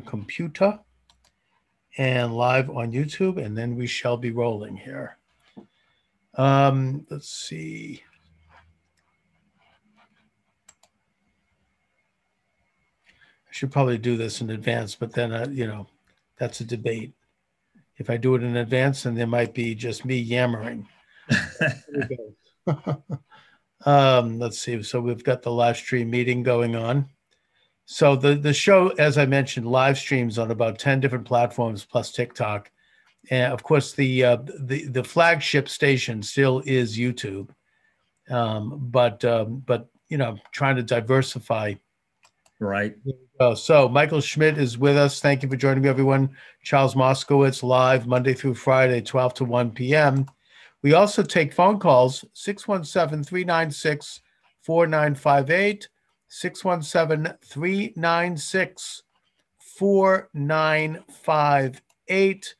Computer and live on YouTube, and then we shall be rolling here. Um, let's see. I should probably do this in advance, but then, uh, you know, that's a debate. If I do it in advance, then there might be just me yammering. um, let's see. So we've got the live stream meeting going on. So the the show, as I mentioned, live streams on about ten different platforms plus TikTok, and of course the uh, the the flagship station still is YouTube, um, but um, but you know trying to diversify. Right. So Michael Schmidt is with us. Thank you for joining me, everyone. Charles Moskowitz live Monday through Friday, 12 to 1 p.m. We also take phone calls 617 396 4958. 617 396 4958.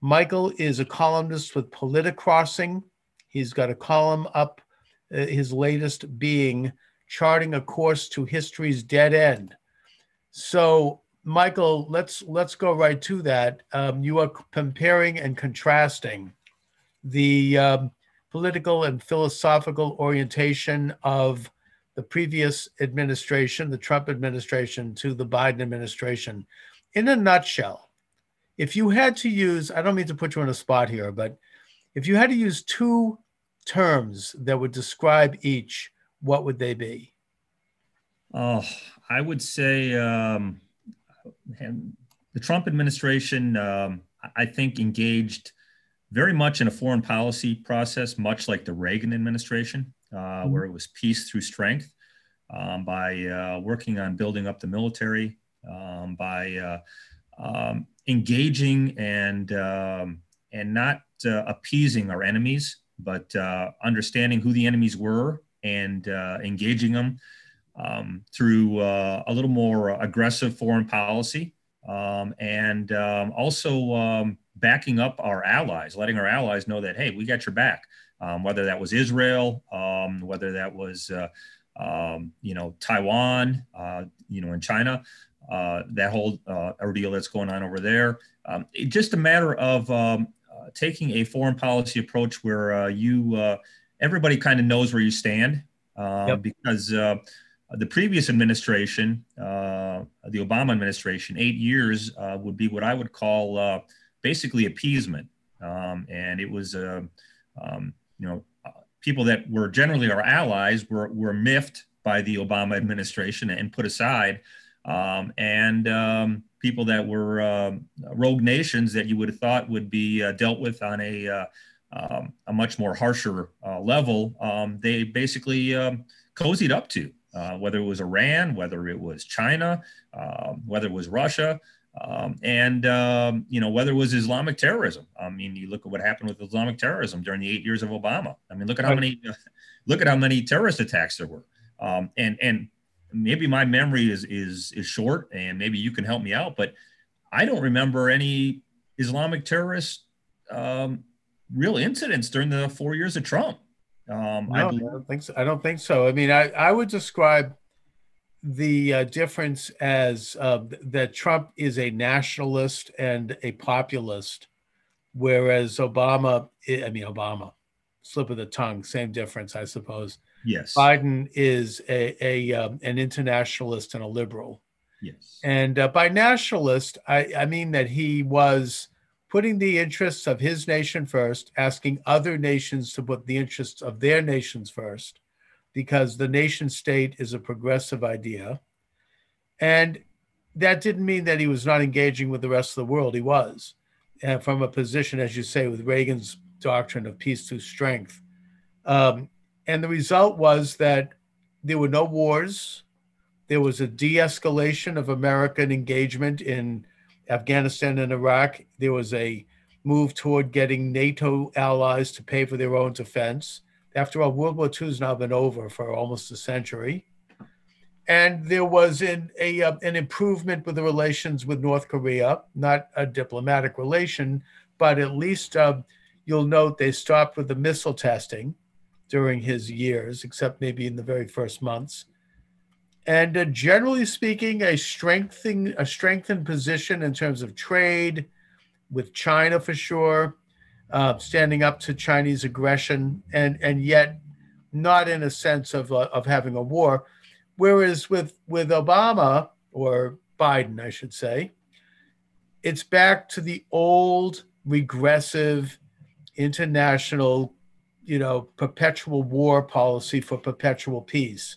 Michael is a columnist with Politicrossing. He's got a column up, uh, his latest being Charting a Course to History's Dead End. So, Michael, let's let's go right to that. Um, you are comparing and contrasting the um, political and philosophical orientation of the previous administration, the Trump administration, to the Biden administration. In a nutshell, if you had to use, I don't mean to put you on a spot here, but if you had to use two terms that would describe each, what would they be? Oh, I would say um, the Trump administration, um, I think, engaged very much in a foreign policy process, much like the Reagan administration mm-hmm. where it was peace through strength, um, by uh, working on building up the military, um, by uh, um, engaging and um, and not uh, appeasing our enemies, but uh, understanding who the enemies were and uh, engaging them um, through a little more aggressive foreign policy, um, and also backing up our allies, letting our allies know that hey, we got your back um, whether that was Israel, um, whether that was uh, um, you know Taiwan, uh, you know in China, uh, that whole uh, ordeal that's going on over there. Um, it's just a matter of um, uh, taking a foreign policy approach where uh, you everybody kind of knows where you stand yep. because. the previous administration, the Obama administration, eight years would be what I would call basically appeasement, um, and it was um, you know, uh, people that were generally our allies were, were miffed by the Obama administration and put aside. Um, and um, people that were uh, rogue nations that you would have thought would be uh, dealt with on a, uh, um, a much more harsher uh, level, um, they basically um, cozied up to, uh, whether it was Iran, whether it was China, um, whether it was Russia. Um, and um, you know whether it was Islamic terrorism. I mean, you look at what happened with Islamic terrorism during the eight years of Obama. I mean, look at how many look at how many terrorist attacks there were. Um, and and maybe my memory is is is short, and maybe you can help me out, but I don't remember any Islamic terrorist um, real incidents during the four years of Trump. Um, no, I, I, don't think so. I don't think so. I mean, I, I would describe the uh, difference as uh, that Trump is a nationalist and a populist, whereas Obama, I mean, Obama, slip of the tongue, same difference, I suppose. Yes. Biden is a, a um, an internationalist and a liberal. Yes. And uh, by nationalist, I, I mean that he was putting the interests of his nation first, asking other nations to put the interests of their nations first because the nation state is a progressive idea. And that didn't mean that he was not engaging with the rest of the world. He was, and from a position, as you say, with Reagan's doctrine of peace through strength. Um, and the result was that there were no wars. There was a de escalation of American engagement in Afghanistan and Iraq. There was a move toward getting NATO allies to pay for their own defense. After all, World War II has now been over for almost a century. And there was an, a, uh, an improvement with the relations with North Korea, not a diplomatic relation, but at least uh, you'll note they stopped with the missile testing during his years, except maybe in the very first months. and uh, generally speaking, a strengthening a strengthened position in terms of trade with China for sure, uh, standing up to Chinese aggression, and and yet not in a sense of uh, of having a war. Whereas with with Obama or Biden, I should say, it's back to the old regressive international, you know, perpetual war policy for perpetual peace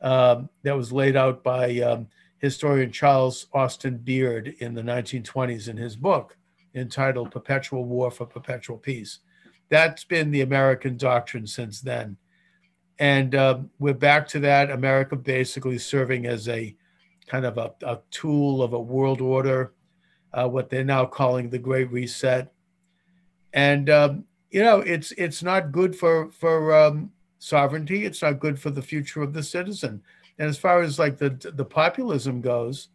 um, that was laid out by um, historian Charles Austin Beard in the 1920s in his book entitled Perpetual War for Perpetual Peace. That's been the American doctrine since then. And uh, we're back to that. America basically serving as a kind of a, a tool of a world order, uh, what they're now calling the Great Reset. And um, you know, it's it's not good for for um, sovereignty. It's not good for the future of the citizen. And as far as like the the populism goes,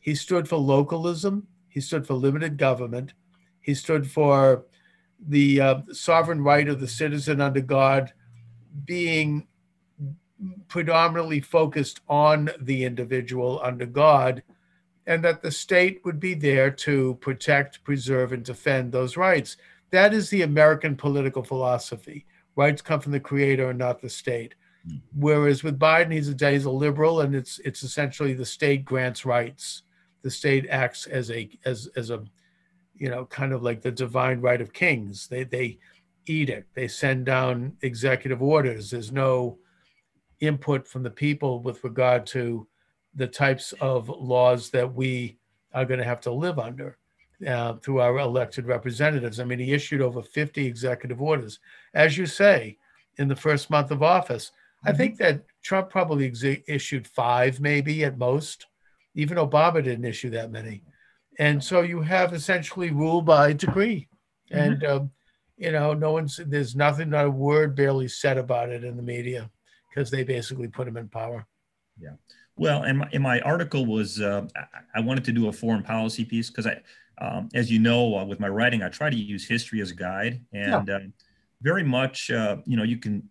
he stood for localism. He stood for limited government. He stood for the uh, sovereign right of the citizen under God being predominantly focused on the individual under God, and that the state would be there to protect, preserve, and defend those rights. That is the American political philosophy rights come from the creator and not the state. Mm. Whereas with Biden, he's a he's a liberal, and it's it's essentially the state grants rights. The state acts as a as as a you know kind of like the divine right of kings. They they edict. They send down executive orders. There's no input from the people with regard to the types of laws that we are going to have to live under uh, through our elected representatives. I mean, he issued over 50 executive orders. As you say, in the first month of office, mm-hmm. I think that Trump probably ex- issued five, maybe at most. Even Obama didn't issue that many. And so you have essentially rule by decree. Mm-hmm. And, um, you know, no one's, there's nothing, not a word barely said about it in the media because they basically put him in power. Yeah. Well, and my, and my article was, uh, I wanted to do a foreign policy piece because I, um, as you know, uh, with my writing, I try to use history as a guide, and yeah. uh, very much, uh, you know, you can,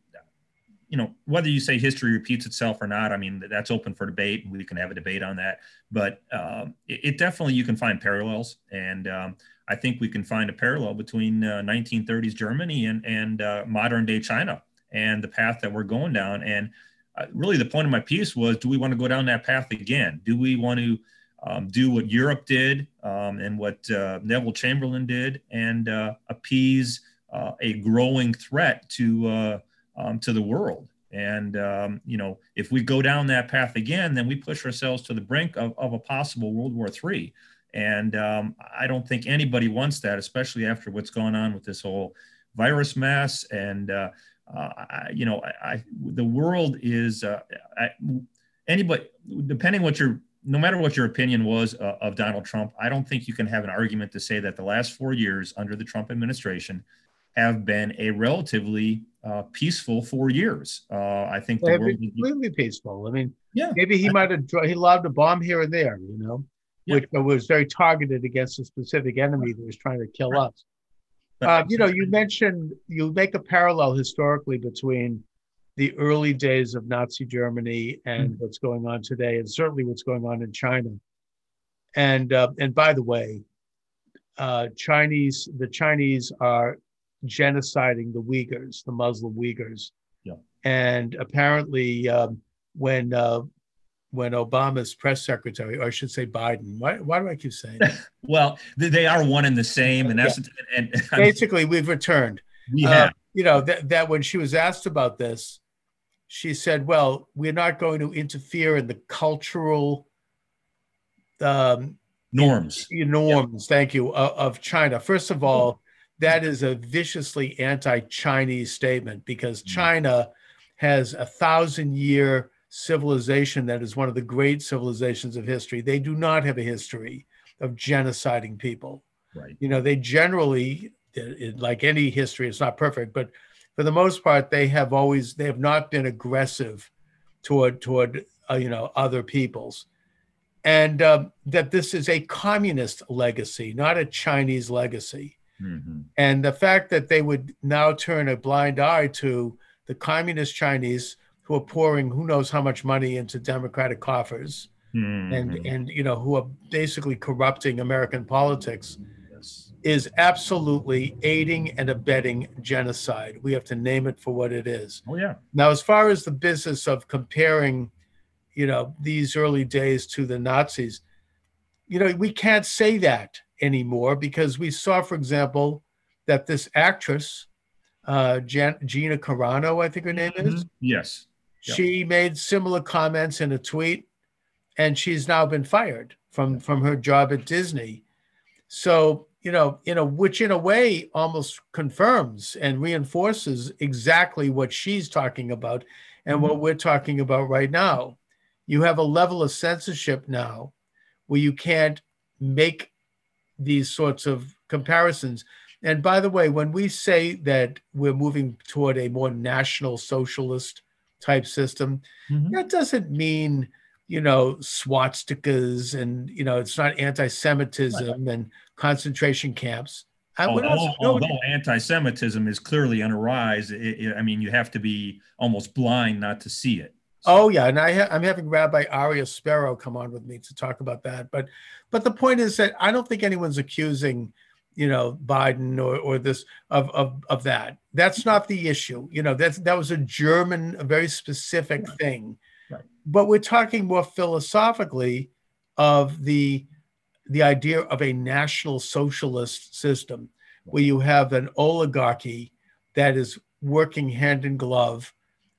you know, whether you say history repeats itself or not, I mean, that's open for debate. And we can have a debate on that, but um, it, it, definitely you can find parallels, and um, I think we can find a parallel between 1930s uh, Germany and and uh, modern day China and the path that we're going down. And uh, really, the point of my piece was: Do we want to go down that path again? Do we want to um, do what Europe did um, and what uh, Neville Chamberlain did, and uh, appease uh, a growing threat to uh, um, to the world. And um, you know, if we go down that path again, then we push ourselves to the brink of, of a possible World War III. And um, I don't think anybody wants that, especially after what's going on with this whole virus mess. And uh, uh, I, you know, I, I, the world is anybody, depending what your no matter what your opinion was uh, of Donald Trump, I don't think you can have an argument to say that the last four years under the Trump administration have been a relatively uh, peaceful four years. Uh, I think the world completely is... peaceful. I mean, yeah, maybe he might have he loved a bomb here and there, you know, yeah. which was very targeted against a specific enemy that was trying to kill right. us. Uh, you know, you mentioned you make a parallel historically between the early days of Nazi Germany and mm-hmm. what's going on today, and certainly what's going on in China. And uh, and by the way, uh, Chinese the Chinese are genociding the Uyghurs, the Muslim Uyghurs. Yeah. And apparently, um, when uh, when Obama's press secretary, or I should say Biden, why, why do I keep saying that? well, they are one and the same, and that's yeah. and, and basically we've returned. We. Uh, you know that that when she was asked about this, she said, "Well, we're not going to interfere in the cultural um, norms. norms, thank you, of, of China." First of all, that is a viciously anti-Chinese statement because mm. China has a thousand-year civilization that is one of the great civilizations of history. They do not have a history of genociding people. Right. You know, they generally, like any history, it's not perfect, but for the most part, they have always they have not been aggressive toward toward uh, you know other peoples, and um, that this is a communist legacy, not a Chinese legacy. Mm-hmm. And the fact that they would now turn a blind eye to the communist Chinese who are pouring who knows how much money into Democratic coffers, mm-hmm. and and you know who are basically corrupting American politics, yes. is absolutely aiding and abetting genocide. We have to name it for what it is. Oh yeah. Now, as far as the business of comparing, you know, these early days to the Nazis, you know, we can't say that anymore because we saw, for example, that this actress, uh, Jan- Gina Carano, I think her name is. Mm-hmm. Yes. She yep. made similar comments in a tweet, and she's now been fired from from her job at Disney. So you know, in a which in a way almost confirms and reinforces exactly what she's talking about and mm-hmm. what we're talking about right now. You have a level of censorship now where you can't make these sorts of comparisons. And by the way, when we say that we're moving toward a more national socialist type system, mm-hmm. that doesn't mean, you know, swastikas and, you know, it's not anti Semitism right. and concentration camps. I, although, although anti-Semitism is clearly on a rise, it, it, I mean, you have to be almost blind not to see it. Oh yeah, and I ha- I'm having Rabbi Aryeh Spero come on with me to talk about that. But but the point is that I don't think anyone's accusing, you know, Biden or or this of of of that. That's not the issue. You know, that's that was a German, a very specific right. thing. Right. But we're talking more philosophically of the the idea of a national socialist system right. where you have an oligarchy that is working hand in glove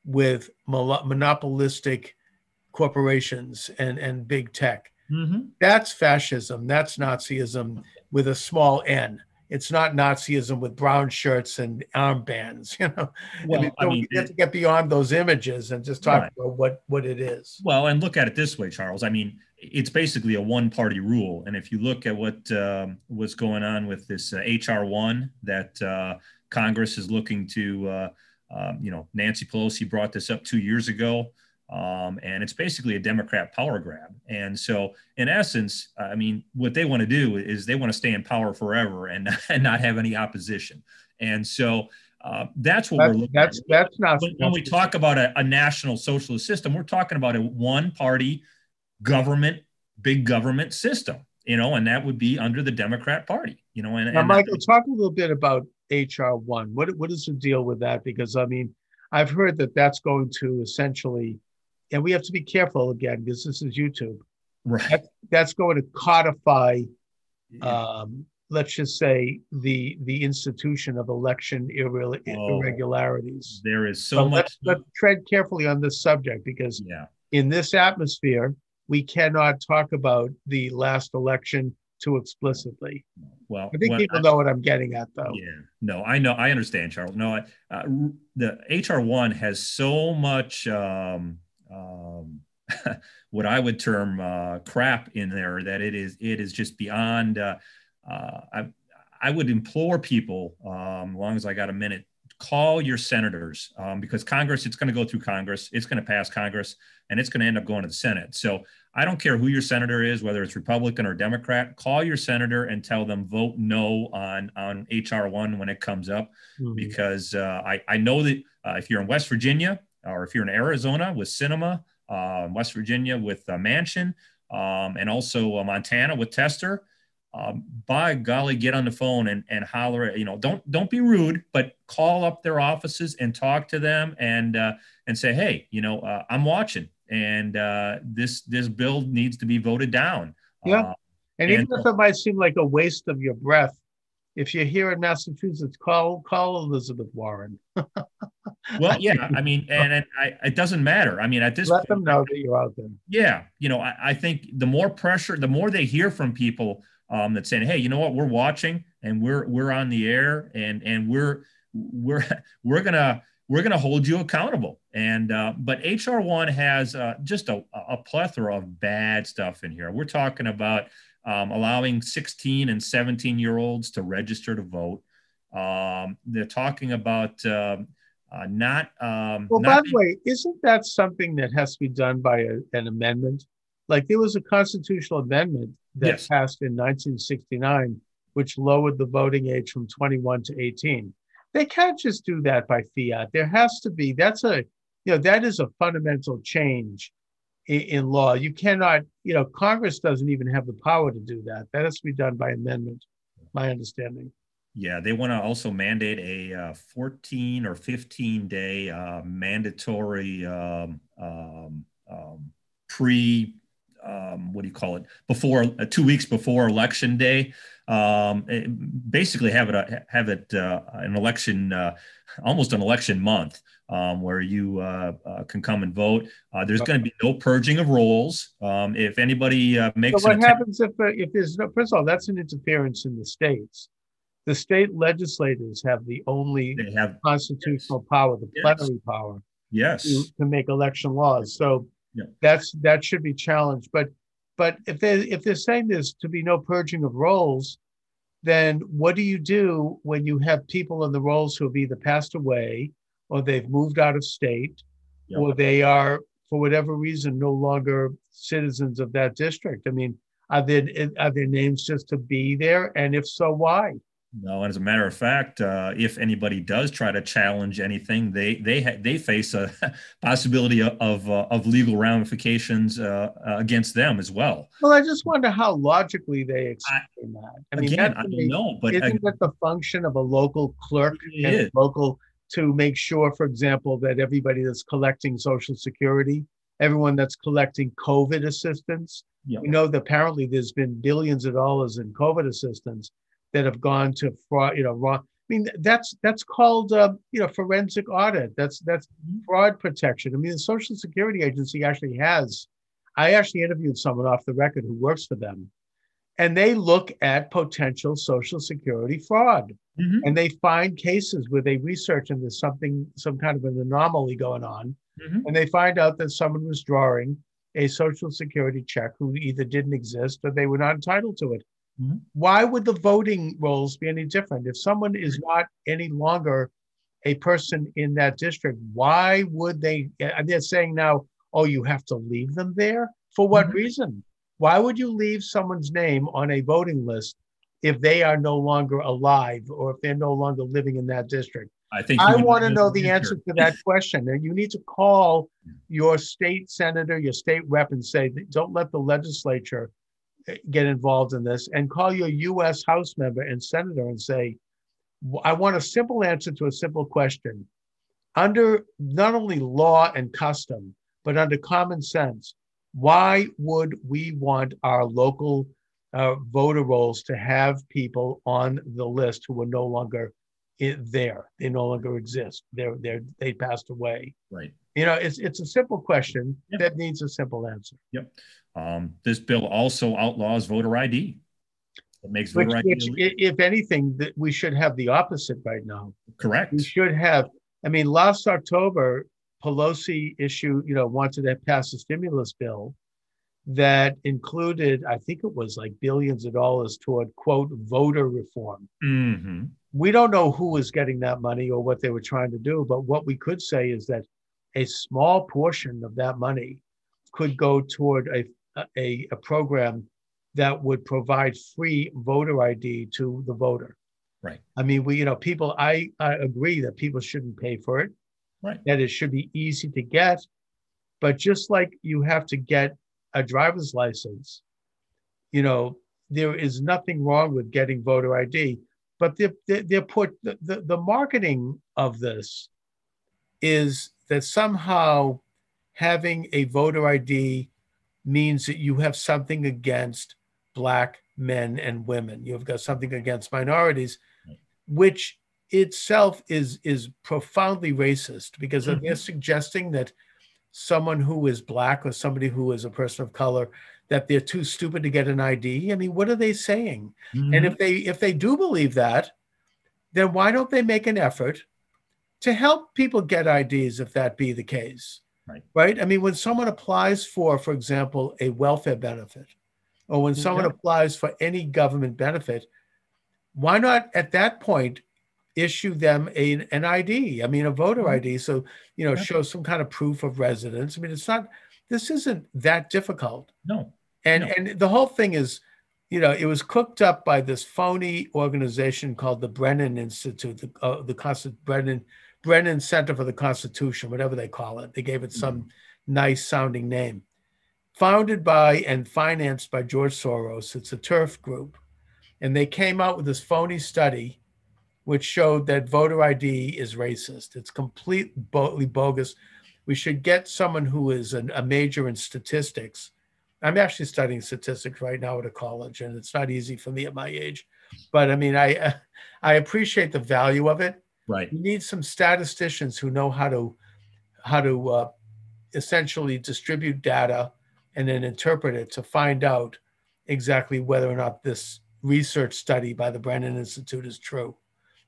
with monopolistic corporations and, and big tech. Mm-hmm. That's fascism. That's Nazism with a small n. It's not Nazism with brown shirts and armbands. You know, well, I mean, I mean have to get beyond those images and just talk right. about what what it is. Well, and look at it this way, Charles. I mean, it's basically a one-party rule. And if you look at what um, what's going on with this uh, HR one that uh, Congress is looking to uh, um, you know, Nancy Pelosi brought this up two years ago, um, and it's basically a Democrat power grab. And so, in essence, I mean, what they want to do is they want to stay in power forever and, and not have any opposition. And so, uh, that's what that's, we're looking that's, at. That's not when, when we talk about a, a, national socialist system, we're talking about a one party government, big government system, you know, and that would be under the Democrat Party, you know. And, now, and Michael, talk a little bit about HR one. What what is the deal with that? Because I mean, I've heard that that's going to essentially, and we have to be careful again because this is YouTube. Right. That, that's going to codify, um, let's just say the the institution of election irre- oh, irregularities. There is so, so much. Let's, let's, tread carefully on this subject because yeah. in this atmosphere, we cannot talk about the last election too explicitly. Well, I think people I, know what I'm getting at, though. Yeah, no, I know, I understand, Charles. No, I, uh, the HR one has so much um, um, what I would term uh, crap in there that it is it is just beyond. Uh, uh I I would implore people, um, as long as I got a minute, call your senators um, because Congress, it's going to go through Congress, it's going to pass Congress, and it's going to end up going to the Senate. So I don't care who your senator is, whether it's Republican or Democrat, call your senator and tell them vote no on, on HR one when it comes up. Mm-hmm. Because uh, I, I know that uh, if you're in West Virginia or if you're in Arizona with Sinema, uh, West Virginia with Manchin, um, and also uh, Montana with Tester, um, by golly, get on the phone and, and holler. You know, don't don't be rude, but call up their offices and talk to them and uh, and say, hey, you know, uh, I'm watching and uh, this this bill needs to be voted down. Yeah, uh, and, and even if it might seem like a waste of your breath, if you're here in Massachusetts, call call Elizabeth Warren. well, yeah, I mean, and it, I, it doesn't matter. I mean, at this let point, them know that you're out there. Yeah, you know, I, I think the more pressure, the more they hear from people um, that saying, "Hey, you know what? We're watching and we're we're on the air and and we're we're we're gonna." We're going to hold you accountable. And uh, but HR one has uh, just a, a, plethora of bad stuff in here. We're talking about um, allowing 16 and 17 year olds to register to vote. Um, they're talking about um, uh, not. Um, well, not by the way, isn't that something that has to be done by a, an amendment? Like there was a constitutional amendment that yes. passed in 1969, which lowered the voting age from 21 to 18 they can't just do that by fiat. There has to be that's a you know, that is a fundamental change in, in, law. You cannot, you know, Congress doesn't even have the power to do that. That has to be done by amendment, my understanding. Yeah, they want to also mandate a uh, 14 or 15 day uh, mandatory um, um, um, pre um, what do you call it before uh, two weeks before election day um, eh, basically have it a, have it uh, an election uh, almost an election month um, where you uh, uh can come and vote uh, there's going to be no purging of rolls um, if anybody makes so what happens if if there's no first of all that's an interference in the states the state legislators have the only they have constitutional yes. power the plenary yes. power yes to, to make election laws so yeah. That's that should be challenged. But but if they if they're saying there's to be no purging of rolls, then what do you do when you have people in the rolls who have either passed away or they've moved out of state yeah. or they are for whatever reason no longer citizens of that district? I mean, are there are their names just to be there? And if so, why? No, and as a matter of fact, uh, if anybody does try to challenge anything, they they ha- they face a possibility of of, uh, of legal ramifications uh, uh, against them as well. Well, I just wonder how logically they explain I, that. I mean, again, I don't know, but isn't that the function of a local clerk and local to make sure, for example, that everybody that's collecting Social Security, everyone that's collecting COVID assistance, yep. we know that apparently there's been billions of dollars in COVID assistance that have gone to fraud, you know, wrong. I mean, that's that's called uh, you know forensic audit. That's that's mm-hmm. fraud protection. I mean, the Social Security Agency actually has. I actually interviewed someone off the record who works for them, and they look at potential Social Security fraud, mm-hmm. and they find cases where they research and there's something, some kind of an anomaly going on, mm-hmm. and they find out that someone was drawing a Social Security check who either didn't exist or they were not entitled to it. Mm-hmm. Why would the voting rolls be any different? If someone is not any longer a person in that district, why would they? They're saying now, oh, you have to leave them there? For what mm-hmm. reason? Why would you leave someone's name on a voting list if they are no longer alive or if they're no longer living in that district? I think I want to know the answer to that question. And you need to call your state senator, your state rep, and say, don't let the legislature get involved in this and call your US House member and senator and say, I want a simple answer to a simple question. Under not only law and custom, but under common sense, why would we want our local uh, voter rolls to have people on the list who are no longer there? They no longer exist. They're, they're, they passed away. Right. You know, it's, it's a simple question yep. that needs a simple answer. Yep. Um, this bill also outlaws voter ID. It makes which, voter ID. Which, if anything, that we should have the opposite right now. Correct. We should have. I mean, last October, Pelosi issued, you know, wanted to pass a stimulus bill that included, I think it was like billions of dollars toward quote voter reform. Mm-hmm. We don't know who was getting that money or what they were trying to do, but what we could say is that a small portion of that money could go toward a a, a program that would provide free voter ID to the voter. Right. I mean, we, you know, people, I, I agree that people shouldn't pay for it. Right. That it should be easy to get. But just like you have to get a driver's license, you know, there is nothing wrong with getting voter ID. But they're, they're put, the, the, the marketing of this is that somehow having a voter ID means that you have something against black men and women. You've got something against minorities, which itself is is profoundly racist because mm-hmm. they're suggesting that someone who is black or somebody who is a person of color that they're too stupid to get an ID. I mean, what are they saying? Mm-hmm. And if they if they do believe that, then why don't they make an effort to help people get IDs if that be the case? Right. Right. I mean, when someone applies for, for example, a welfare benefit, or when someone yeah. applies for any government benefit, why not at that point issue them a, an ID? I mean, a voter mm-hmm. ID. So, you know, show some kind of proof of residence. I mean, it's not, this isn't that difficult. No. And, no. and the whole thing is, you know, it was cooked up by this phony organization called the Brennan Institute, the, uh, the Constant Brennan Brennan Center for the Constitution, whatever they call it. They gave it some mm-hmm. nice sounding name. Founded by and financed by George Soros. It's a turf group. And they came out with this phony study which showed that voter ID is racist. It's completely bogus. We should get someone who is an, a major in statistics. I'm actually studying statistics right now at a college, and it's not easy for me at my age. But I mean, I I appreciate the value of it. Right. You need some statisticians who know how to how to uh, essentially distribute data and then interpret it to find out exactly whether or not this research study by the Brennan Institute is true.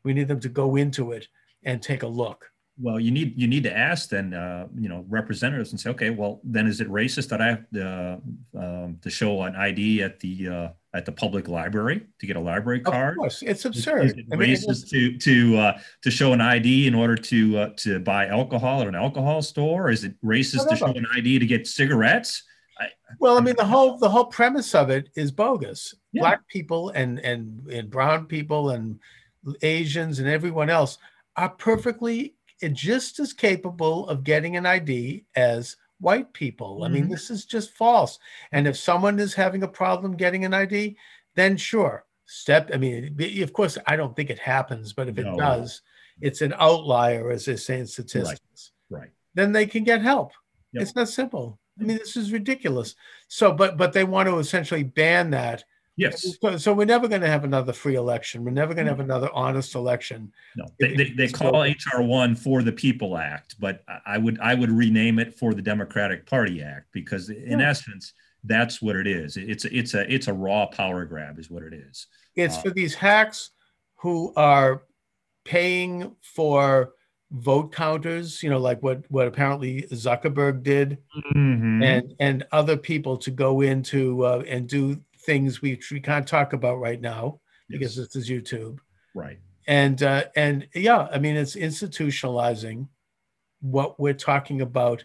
We need them to go into it and take a look. Well, you need you need to ask then, uh, you know, representatives and say, okay, well, then is it racist that I have to, um, to show an ID at the uh, at the public library to get a library card? Of course, it's absurd. Is, is it racist mean, to to uh, to show an ID in order to uh, to buy alcohol at an alcohol store? Is it racist to show an ID to get cigarettes? I, well, I mean, the whole the whole premise of it is bogus. Yeah. Black people and and and brown people and Asians and everyone else are perfectly just as capable of getting an ID as white people. Mm-hmm. I mean, mm-hmm. this is just false. And if someone is having a problem getting an ID, then sure, step. I mean, of course, I don't think it happens, but if no. it does, it's an outlier, as they say in statistics. Right. right. Then they can get help. Yep. It's that simple. I mean, this is ridiculous. So, but but they want to essentially ban that Yes. So, so we're never going to have another free election. We're never going to have another honest election. No, they, they, they call HR one for the People Act, but I would I would rename it for the Democratic Party Act because in yeah. essence that's what it is. It's it's a it's a raw power grab is what it is. It's uh, for these hacks who are paying for vote counters, you know, like what what apparently Zuckerberg did, mm-hmm. and and other people to go into uh, and do things we, we can't talk about right now because this is YouTube. Right. And uh, and yeah, I mean it's institutionalizing what we're talking about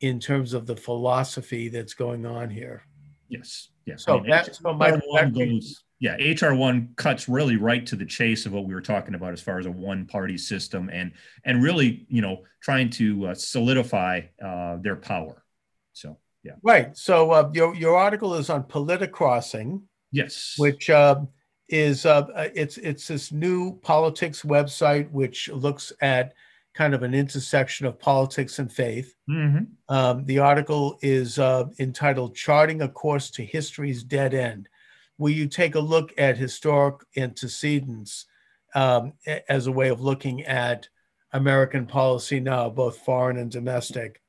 in terms of the philosophy that's going on here. Yes. Yes. So I mean, that's so my goes, yeah, HR one cuts really right to the chase of what we were talking about as far as a one party system and and really you know trying to uh, solidify uh, their power. So yeah. Right. So uh, your your article is on Politicrossing. Yes. Which uh, is uh, uh, it's it's this new politics website which looks at kind of an intersection of politics and faith. Mm-hmm. Um, the article is uh, entitled "Charting a Course to History's Dead End," where you take a look at historic antecedents um, as a way of looking at American policy now, both foreign and domestic.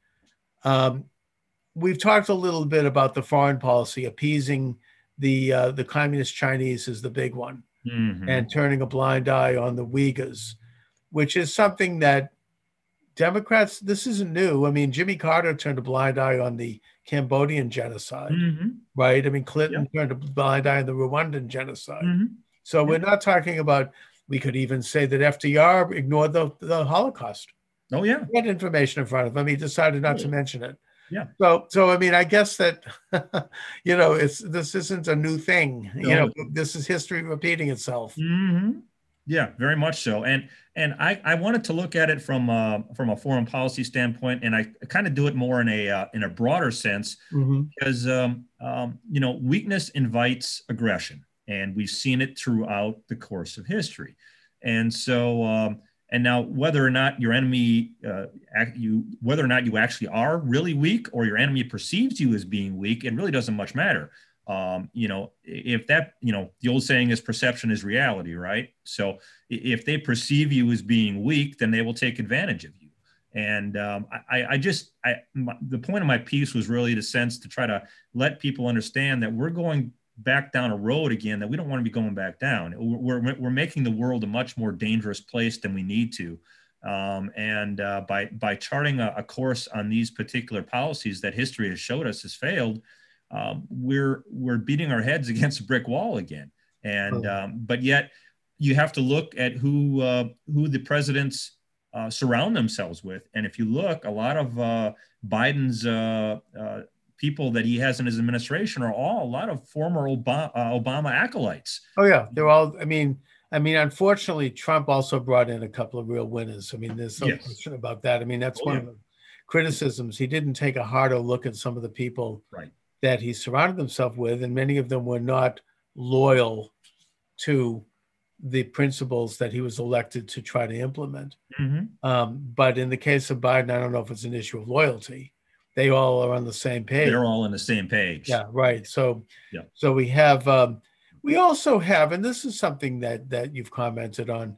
Um, we've talked a little bit about the foreign policy appeasing the uh, the communist Chinese is the big one, mm-hmm. and turning a blind eye on the Uyghurs, which is something that Democrats. This isn't new. I mean, Jimmy Carter turned a blind eye on the Cambodian genocide, mm-hmm. right? I mean, Clinton turned a blind eye on the Rwandan genocide. Mm-hmm. So we're not talking about. We could even say that FDR ignored the, the Holocaust. Oh yeah, he had information in front of him. He decided not to mention it. Yeah. So, so I mean, I guess that, you know, it's this isn't a new thing. No. You know, this is history repeating itself. Mm-hmm. Yeah, very much so. And and I, I wanted to look at it from uh, from a foreign policy standpoint, and I kind of do it more in a uh, in a broader sense mm-hmm. because um, um, you know weakness invites aggression, and we've seen it throughout the course of history. And so um, and now, whether or not your enemy, uh, you, whether or not you actually are really weak, or your enemy perceives you as being weak, it really doesn't much matter. Um, you know, if that, you know, the old saying is perception is reality, right? So if they perceive you as being weak, then they will take advantage of you. And um, I, I, just, I, my, the point of my piece was really the sense to try to let people understand that we're going back down a road again that we don't want to be going back down. We're, we're, making the world a much more dangerous place than we need to. Um, and uh, by, by charting a, a, course on these particular policies that history has showed us has failed, um, we're, we're beating our heads against a brick wall again. And, um, but yet you have to look at who, uh, who the presidents uh, surround themselves with. And if you look, a lot of uh, Biden's uh, uh, people that he has in his administration are all a lot of former Obama, uh, Obama acolytes. Oh yeah, they're all. I mean, I mean, unfortunately, Trump also brought in a couple of real winners. I mean, there's no Yes. question about that. I mean, that's Oh, one yeah. of the criticisms. He didn't take a harder look at some of the people Right. that he surrounded himself with, and many of them were not loyal to the principles that he was elected to try to implement. Mhm. Um, but in the case of Biden, I don't know if it's an issue of loyalty. They all are on the same page. They're all on the same page. Yeah, right. So, Yeah. so we have, um, we also have, and this is something that that you've commented on,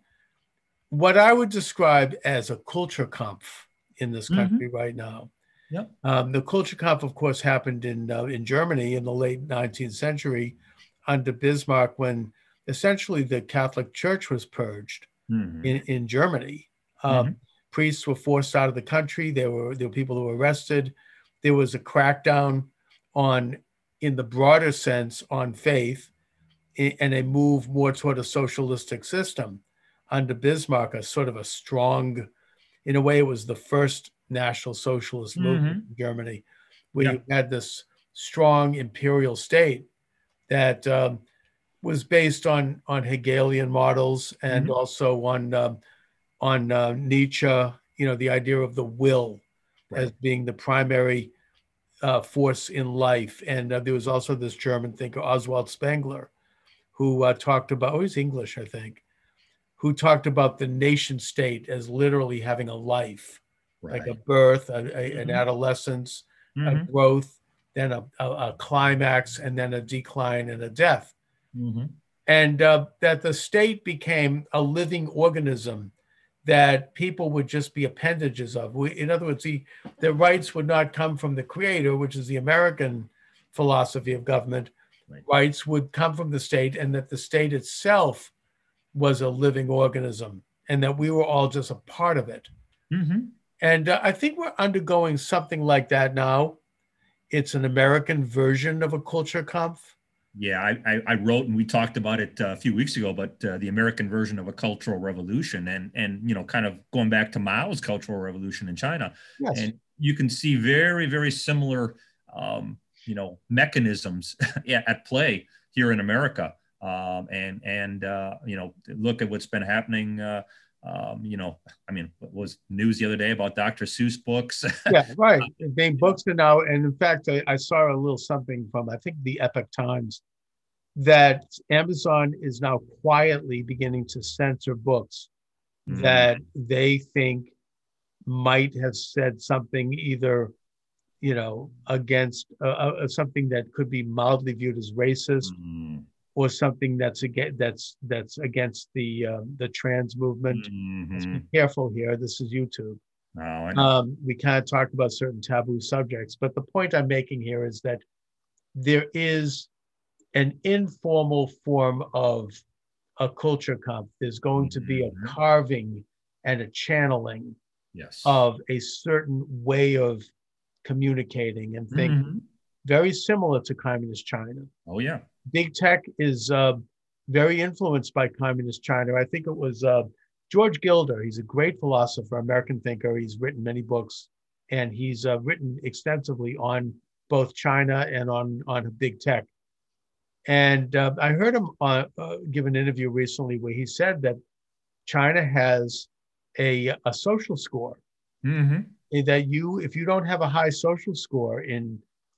what I would describe as a culture kampf in this Mhm. country right now. Yep. Um, the culture kampf, of course, happened in uh, in Germany in the late 19th century under Bismarck, when essentially the Catholic Church was purged Mhm. in, in Germany. Um, Priests were forced out of the country. There were there were people who were arrested. There was a crackdown on, in the broader sense, on faith, and a move more toward a socialistic system under Bismarck. A sort of a strong, in a way, it was the first national socialist movement in Germany, where Yeah. you had this strong imperial state that um, was based on on Hegelian models and Mhm. also on um, on uh, Nietzsche. You know, the idea of the will as being the primary uh, force in life. And uh, there was also this German thinker Oswald Spengler, who uh, talked about. Oh, he's English, I think. Who talked about the nation state as literally having a life, Right. like a birth, a, a, an Mhm. adolescence, a Mhm. growth, then a, a, a climax, and then a decline and a death Mhm. and uh, that the state became a living organism that people would just be appendages of. We, in other words, the, the rights would not come from the creator, which is the American philosophy of government. Right. Rights would come from the state, and that the state itself was a living organism, and that we were all just a part of it. Mhm. And uh, I think we're undergoing something like that now. It's an American version of a culture kampf. Yeah, I, I, I wrote and we talked about it uh, a few weeks ago, but uh, the American version of a cultural revolution, and and you know, kind of going back to Mao's cultural revolution in China, Yes. and you can see very very similar, um, you know, mechanisms at play here in America, um, and and uh, you know, look at what's been happening. Uh, um, you know, I mean, what was news the other day about Dr. Seuss books? yeah, right. Being books are now, and in fact, I, I saw a little something from I think the Epoch Times that Amazon is now quietly beginning to censor books Mhm. that they think might have said something either, you know, against uh, uh, something that could be mildly viewed as racist Mhm. Or something that's against that's that's against the um, the trans movement. Let's be Mhm. careful here. This is YouTube No, um, we can't talk about certain taboo subjects. But the point I'm making here is that there is an informal form of a culture kampf. There's going to be a Mhm. carving and a channeling yes. of a certain way of communicating and thinking, Mhm. very similar to communist China. Oh yeah. Big tech is uh, very influenced by communist China. I think it was uh, George Gilder. He's a great philosopher, American thinker. He's written many books, and he's uh, written extensively on both China and on on big tech. And uh, I heard him uh, uh, give an interview recently where he said that China has a a social score hmm that you if you don't have a high social score in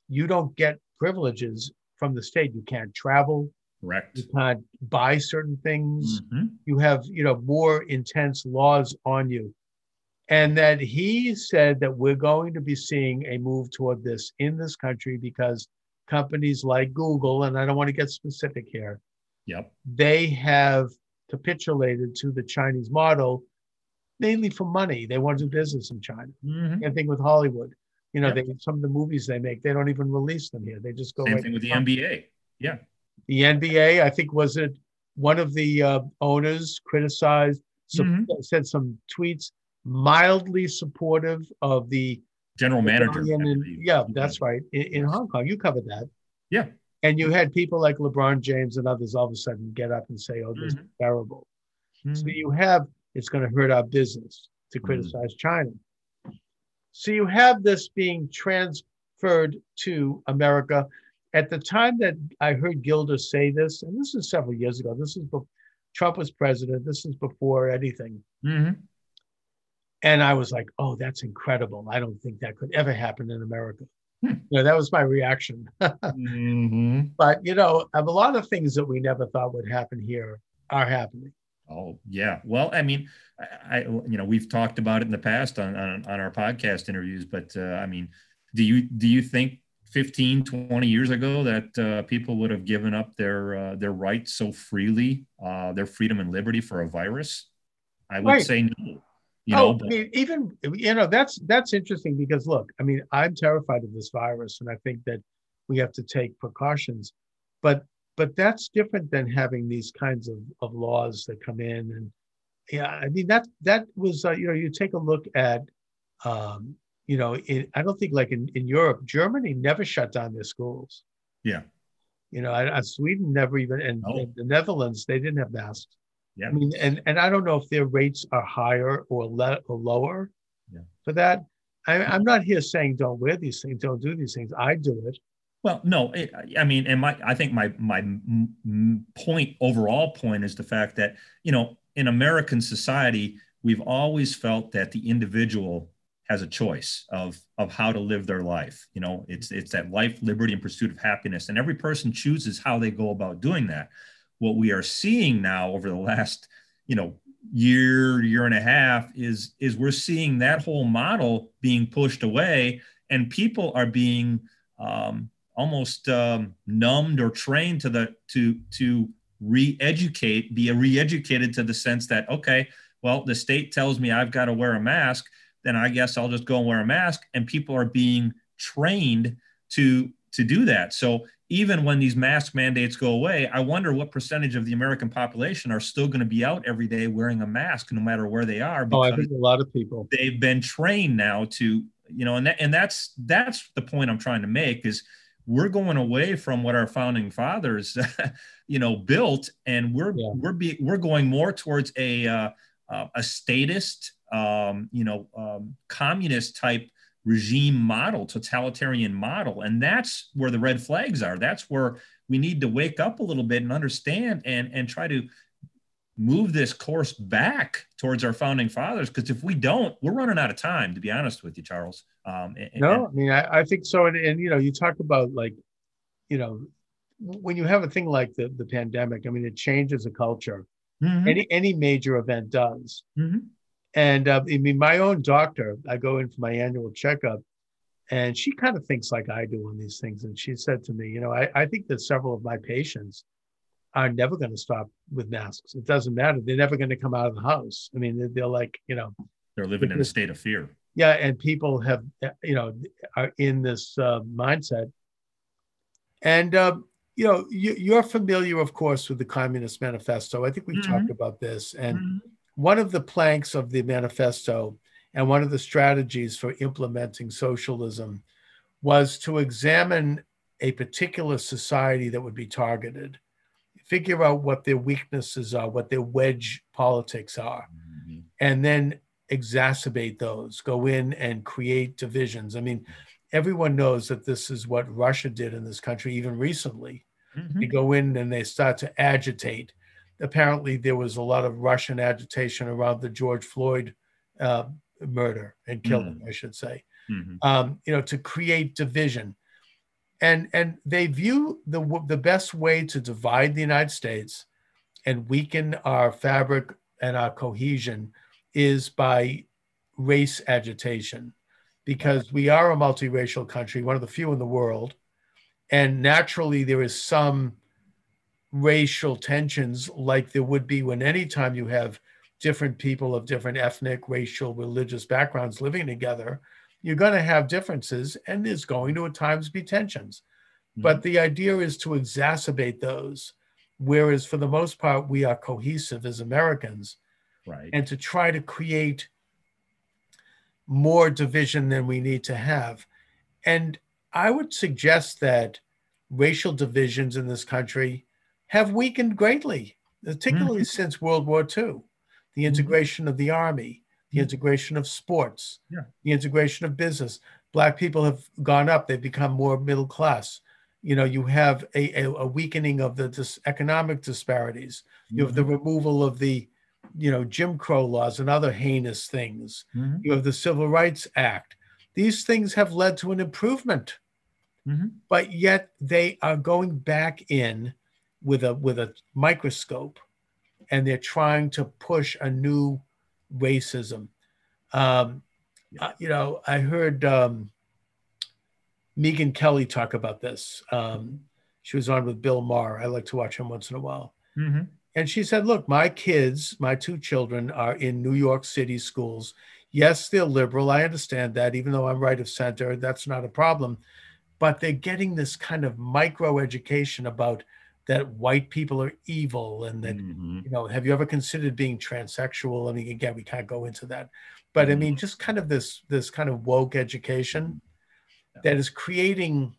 you don't get privileges from the state you can't travel Correct. you can't buy certain things Mhm. you have you know more intense laws on you and that he said that we're going to be seeing a move toward this in this country because companies like google and i don't want to get specific here Yep. they have capitulated to the chinese model mainly for money they want to do business in china Mhm. same thing with hollywood you know Yep. they some of the movies they make they don't even release them here they just go Same right thing with the Trump. NBA. Yeah. the NBA, I think, was it one of the uh, owners criticized, so, Mhm. said some tweets mildly supportive of the General manager. in- yeah, that's right, in, in Hong Kong. You covered that. Yeah. And you had people like LeBron James and others all of a sudden get up and say, oh, this is terrible. So Mhm. you have, it's going to hurt our business to Mhm. criticize China. So you have this being transferred to America. At the time that I heard Gilder say this, and this is several years ago, this is bef- Trump was president. This is before anything. Mm-hmm. And I was like, oh, that's incredible. I don't think that could ever happen in America. Hmm. You know, that was my reaction. mm-hmm. But, you know, a lot of things that we never thought would happen here are happening. Oh yeah. Well, I mean, I, you know we've talked about it in the past on on, on our podcast interviews, but uh, I mean, do you do you think 15 20 years ago that uh, people would have given up their uh, their rights so freely uh, their freedom and liberty for a virus i would right. say no you oh, know, but- I mean, even you know that's that's interesting because look, I mean, I'm terrified of this virus, and I think that we have to take precautions, but but that's different than having these kinds of, of laws that come in and yeah, I mean that that was uh, you know you take a look at um, you know in, I don't think like in, in Europe Germany never shut down their schools. Yeah. You know, I, I Sweden never even and, Oh. and the Netherlands they didn't have masks. Yeah. I mean, and and I don't know if their rates are higher or le- or lower Yeah. for that. I, I'm not here saying don't wear these things, don't do these things. I do it. Well, no, it, I mean, and my, I think my my point, overall point, is the fact that you know, in American society, we've always felt that the individual has a choice of of how to live their life. You know, it's it's that life, liberty, and pursuit of happiness, and every person chooses how they go about doing that. What we are seeing now over the last, you know, year year and a half is is we're seeing that whole model being pushed away, and people are being um, almost um, numbed or trained to the to to re-educate be re-educated to the sense that okay well the state tells me i've got to wear a mask then i guess i'll just go and wear a mask and people are being trained to to do that. So even when these mask mandates go away i wonder what percentage of the american population are still going to be out every day wearing a mask no matter where they are oh i think a lot of people. they've been trained now to you know and that, and that's that's the point i'm trying to make is we're going away from what our founding fathers you know built and we're Yeah. we're be, we're going more towards a uh, uh, a statist um, you know um, communist type regime model totalitarian model and that's where the red flags are that's where we need to wake up a little bit and understand and and try to move this course back towards our founding fathers because if we don't we're running out of time to be honest with you charles um, and- No, I mean, I, I think so. And, and, you know, you talk about like, you know, when you have a thing like the, the pandemic, I mean, it changes a culture. Mhm, Any, any major event does. mhm. And uh, I mean, my own doctor, I go in for my annual checkup and she kind of thinks like I do on these things. And she said to me, you know, I, I think that several of my patients are never going to stop with masks. It doesn't matter. They're never going to come out of the house. I mean, they're, they're like, you know, they're living in a state of fear yeah and people have you know are in this uh, mindset and um, you know you, you're familiar of course with the communist manifesto i think we Mhm. talked about this and Mhm. one of the planks of the manifesto and one of the strategies for implementing socialism was to examine a particular society that would be targeted figure out what their weaknesses are what their wedge politics are Mhm. and then exacerbate those, go in and create divisions. I mean, everyone knows that this is what Russia did in this country, even recently. Mhm. They go in and they start to agitate. Apparently, there was a lot of Russian agitation around the George Floyd uh, murder and killing, I should say. Mhm. Um, you know, to create division, and and they view the the best way to divide the United States and weaken our fabric and our cohesion is by race agitation because we are a multiracial country, one of the few in the world. And naturally, there is some racial tensions like there would be when anytime you have different people of different ethnic, racial, religious backgrounds living together, you're going to have differences and there's going to at times be tensions. Mm-hmm. But the idea is to exacerbate those, whereas for the most part, we are cohesive as Americans right and to try to create more division than we need to have. And I would suggest that racial divisions in this country have weakened greatly, particularly mm-hmm. since World War II. The mm-hmm. integration of the army, the integration of sports, Yeah. the integration of business. Black people have gone up, they've become more middle class. You know, you have a, a, a weakening of the dis- economic disparities. You have the Mm-hmm. removal of the, you know, Jim Crow laws and other heinous things. Mhm. You have the Civil Rights Act. These things have led to an improvement, Mhm. but yet they are going back in with a with a microscope, and they're trying to push a new racism. Um, uh, you know, I heard um, Megyn Kelly talk about this. Um, she was on with Bill Maher. I like to watch him once in a while. Mhm. And she said, Look, my kids, my two children, are in New York City schools. Yes, they're liberal. I understand that, even though I'm right of center, that's not a problem. But they're getting this kind of micro education about that white people are evil and that, Mhm. you know, have you ever considered being transsexual? I mean, again, we can't go into that. But I mean, just kind of this this kind of woke education that is creating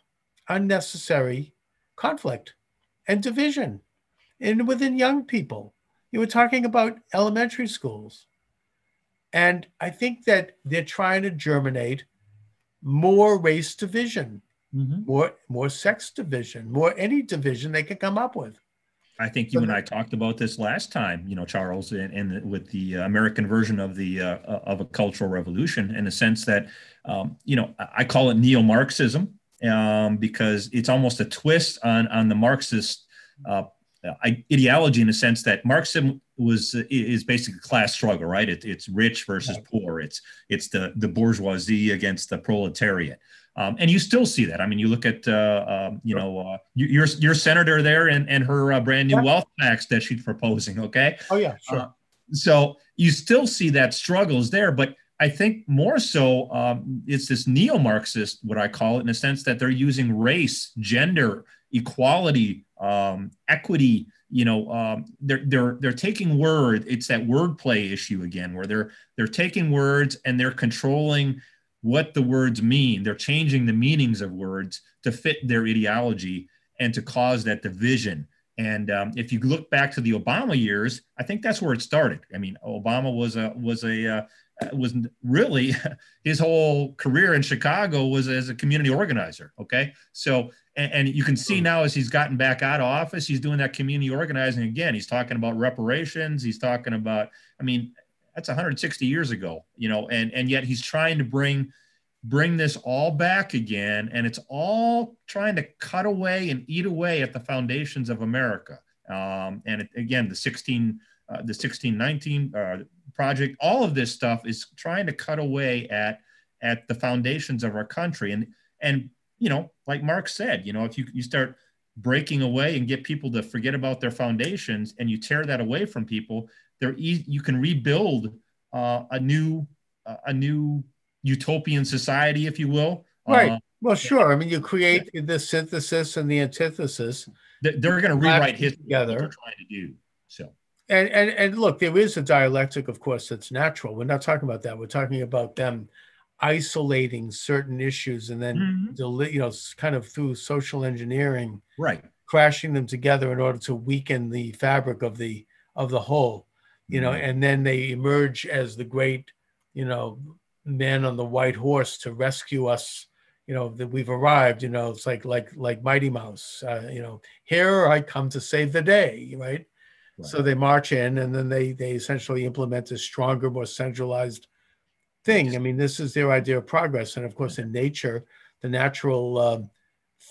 unnecessary conflict and division and within young people. You were talking about elementary schools. And I think that they're trying to germinate more race division, Mhm. more more sex division, more any division they could come up with. I think you and I talked about this last time, you know, Charles, and, and with the American version of the uh, of a cultural revolution, in the sense that, um, you know, I call it neo-Marxism um, because it's almost a twist on on the Marxist uh, ideology in the sense that Marxism was is basically class struggle, right? It, it's rich versus poor. It's it's the the bourgeoisie against the proletariat. Um, and you still see that. I mean, you look at, uh, um, you know, uh, your your senator there and, and her uh, brand new Yeah. wealth tax that she's proposing. Okay, Oh yeah, sure. Uh, so you still see that struggles there, but I think more so um, it's this neo-Marxist, what I call it, in a sense that they're using race, gender, equality, um, equity. You know, um, they're they're they're taking word. It's that wordplay issue again, where they're they're taking words and they're controlling what the words mean. They're changing the meanings of words to fit their ideology and to cause that division. And um, if you look back to the Obama years, I think that's where it started. I mean, Obama was a was a uh, was really his whole career in Chicago was as a community organizer. Okay, so and, and you can see now as he's gotten back out of office, he's doing that community organizing again. He's talking about reparations. He's talking about, I mean, that's 160 years ago, you know, and and yet he's trying to bring bring this all back again, and it's all trying to cut away and eat away at the foundations of America. Um, and it, again, the 16 uh, the 1619 uh, project, all of this stuff is trying to cut away at at the foundations of our country, and and you know, like Mark said, you know, if you you start breaking away and get people to forget about their foundations, and you tear that away from people, there e- you can rebuild uh, a new uh, a new utopian society, if you will. Right. Uh, Well, sure. I mean, you create the synthesis and the antithesis, they- they're going to rewrite history together. What they're trying to do. So and and and look, there is a dialectic, of course, that's natural. We're not talking about that. We're talking about them isolating certain issues and then, Mhm. deli- you know, kind of through social engineering, right. crashing them together in order to weaken the fabric of the of the whole. You know, Mhm. and then they emerge as the great, you know, man on the white horse to rescue us. You know that we've arrived. You know, it's like like like Mighty Mouse. Uh, you know, here I come to save the day. Right. So they march in, and then they they essentially implement a stronger, more centralized thing. I mean, this is their idea of progress, and of course, in nature, the natural um,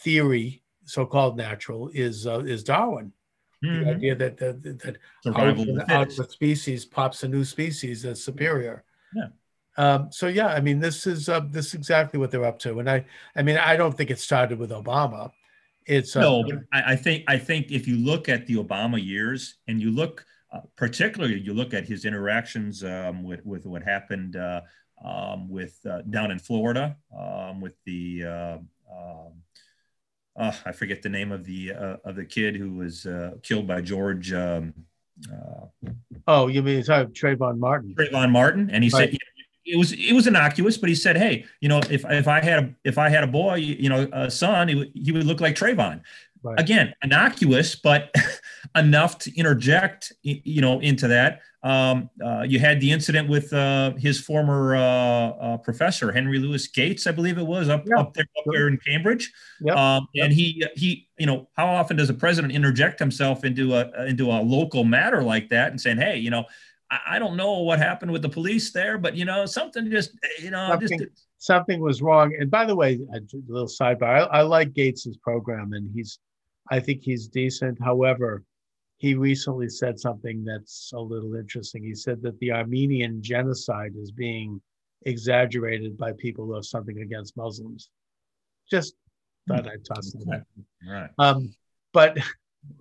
theory, so-called natural, is uh, is Darwin. The Mhm. idea that that, that, out, of the out of a species pops a new species that's superior. Yeah. Um, so yeah, I mean, this is uh, this is exactly what they're up to, and I I mean, I don't think it started with Obama. It's uh, No, but I, I think I think if you look at the Obama years and you look uh, particularly you look at his interactions um, with with what happened uh, um, with uh, down in Florida um, with the uh, uh, I forget the name of the uh, of the kid who was uh, killed by George um, uh, oh, you mean sorry, Trayvon Martin? Trayvon Martin, and he Right. said it was it was innocuous, but he said, "Hey, you know, if if I had a if I had a boy, you know, a son, he would, he would look like Trayvon." Right. Again, innocuous, but enough to interject, you know, into that. Um, uh, you had the incident with uh, his former uh, uh, professor Henry Louis Gates, I believe it was, up, up there up there in Cambridge. Yep. Um, and he he, you know, how often does a president interject himself into a into a local matter like that and saying, hey, you know, I, I don't know what happened with the police there, but you know, something just, you know, something, just something was wrong. And by the way, a little sidebar, I, I like Gates's program, and he's, I think he's decent. However, he recently said something that's a little interesting. He said that the Armenian genocide is being exaggerated by people who have something against Muslims. Just thought I'd toss that. Right. Um, but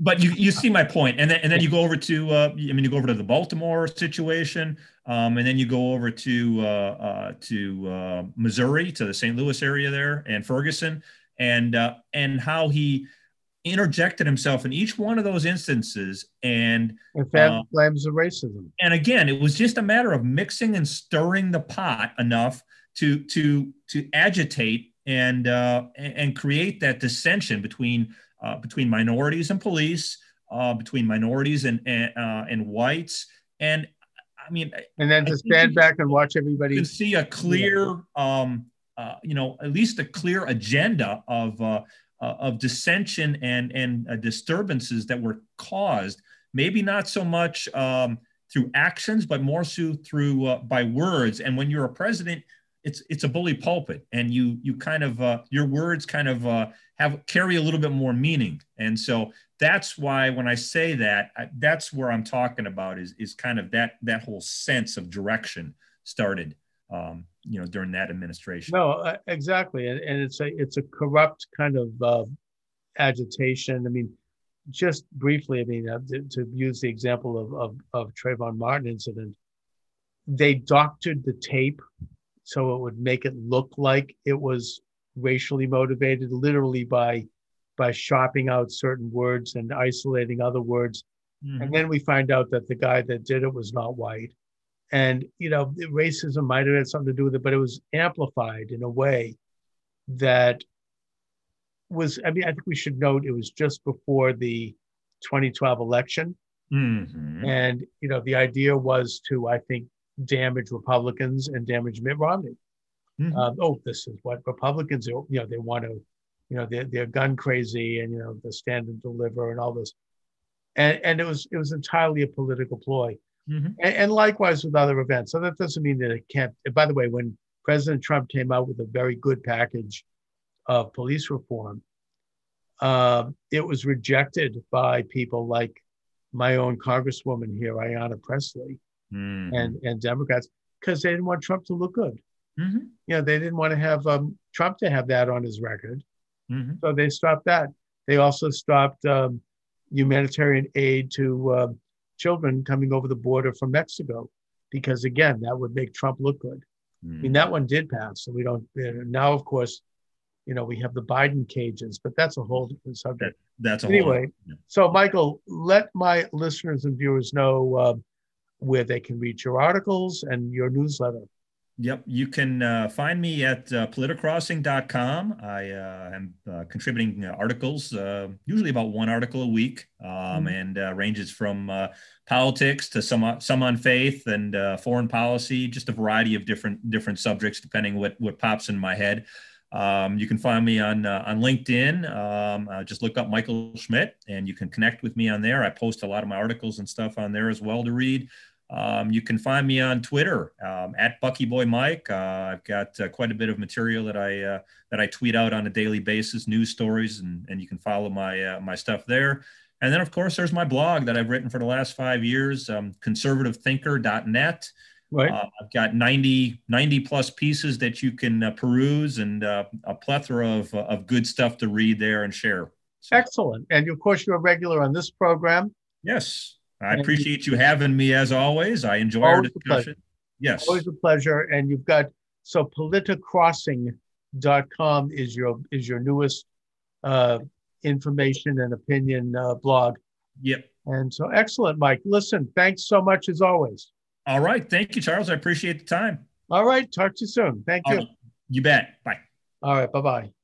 but you, you see my point and then, and then you go over to uh, i mean you go over to the baltimore situation um, and then you go over to uh, uh, to uh, missouri to the st louis area there and ferguson and uh, and how he interjected himself in each one of those instances and uh, claims of racism and again it was just a matter of mixing and stirring the pot enough to to to agitate and uh, and create that dissension between uh, between minorities and police, uh, between minorities and and, uh, and whites, and I mean, and then to stand back and watch everybody. You see a clear, um, uh, you know, at least a clear agenda of uh, Uh, of dissension and and uh, disturbances that were caused. Maybe not so much um, through actions, but more so through uh, by words. And when you're a president, it's it's a bully pulpit, and you you kind of your words kind of have carry a little bit more meaning. And so that's why when I say that, I, that's where I'm talking about is is kind of that that whole sense of direction started, um, you know, during that administration. No, uh, exactly, and, and it's a it's a corrupt kind of uh, agitation. I mean, just briefly, I mean, uh, to, to, use the example of, of of Trayvon Martin incident, they doctored the tape so it would make it look like it was racially motivated, literally by by shopping out certain words and isolating other words. Mm-hmm. And then we find out that the guy that did it was not white. And you know, racism might have had something to do with it, but it was amplified in a way that was. I mean, I think we should note it was just before the 2012 election, mm-hmm. and you know, the idea was to, I think, damage Republicans and damage Mitt Romney. Mm-hmm. Um, oh, this is what Republicans, you know, they want to, you know, they're, they're gun crazy and, you know, the stand and deliver and all this. And, and it was it was entirely a political ploy. Mm-hmm. And, and, likewise with other events. So that doesn't mean that it can't. By the way, when President Trump came out with a very good package of police reform, um, it was rejected by people like my own Congresswoman here, Ayanna Pressley, mm-hmm. and, and Democrats, because they didn't want Trump to look good. Mm-hmm. You know, they didn't want to have um, Trump to have that on his record. Mm-hmm. So they stopped that. They also stopped um, humanitarian aid to uh, children coming over the border from Mexico, because again, that would make Trump look good. Mm-hmm. I mean, that one did pass. So we don't, know, now, of course, you know, we have the Biden cages, but that's a whole different subject. That's a anyway. Whole, yeah. So, Michael, let my listeners and viewers know uh, where they can read your articles and your newsletter. Yep, you can uh, find me at uh, politicrossing.com. I uh, am uh, contributing uh, articles, uh, usually about one article a week, um, mm-hmm. and uh, ranges from politics to some some on faith and foreign policy, just a variety of different different subjects depending what what pops in my head. Um, you can find me on on LinkedIn. Um, just look up Michael Schmidt, and you can connect with me on there. I post a lot of my articles and stuff on there as well to read. Um, you can find me on Twitter um, at Bucky Boy Mike. Uh, I've got uh, quite a bit of material that I uh, that I tweet out on a daily basis, news stories, and, and you can follow my uh, my stuff there. And then, of course, there's my blog that I've written for the last five years, um, conservativethinker.net. Right. Uh, I've got 90, 90 plus pieces that you can uh, peruse and a plethora of, of good stuff to read there and share. So. Excellent. And of course, you're a regular on this program. Yes. I appreciate you having me as always. I enjoy always our discussion. Yes. Always a pleasure. And you've got so politicrossing.com is your is your newest uh, information and opinion uh, blog. Yep. And so excellent, Mike. Listen, thanks so much as always. All right. Thank you, Charles. I appreciate the time. All right. Talk to you soon. Thank you. Uh, you bet. Bye. All right. Bye bye.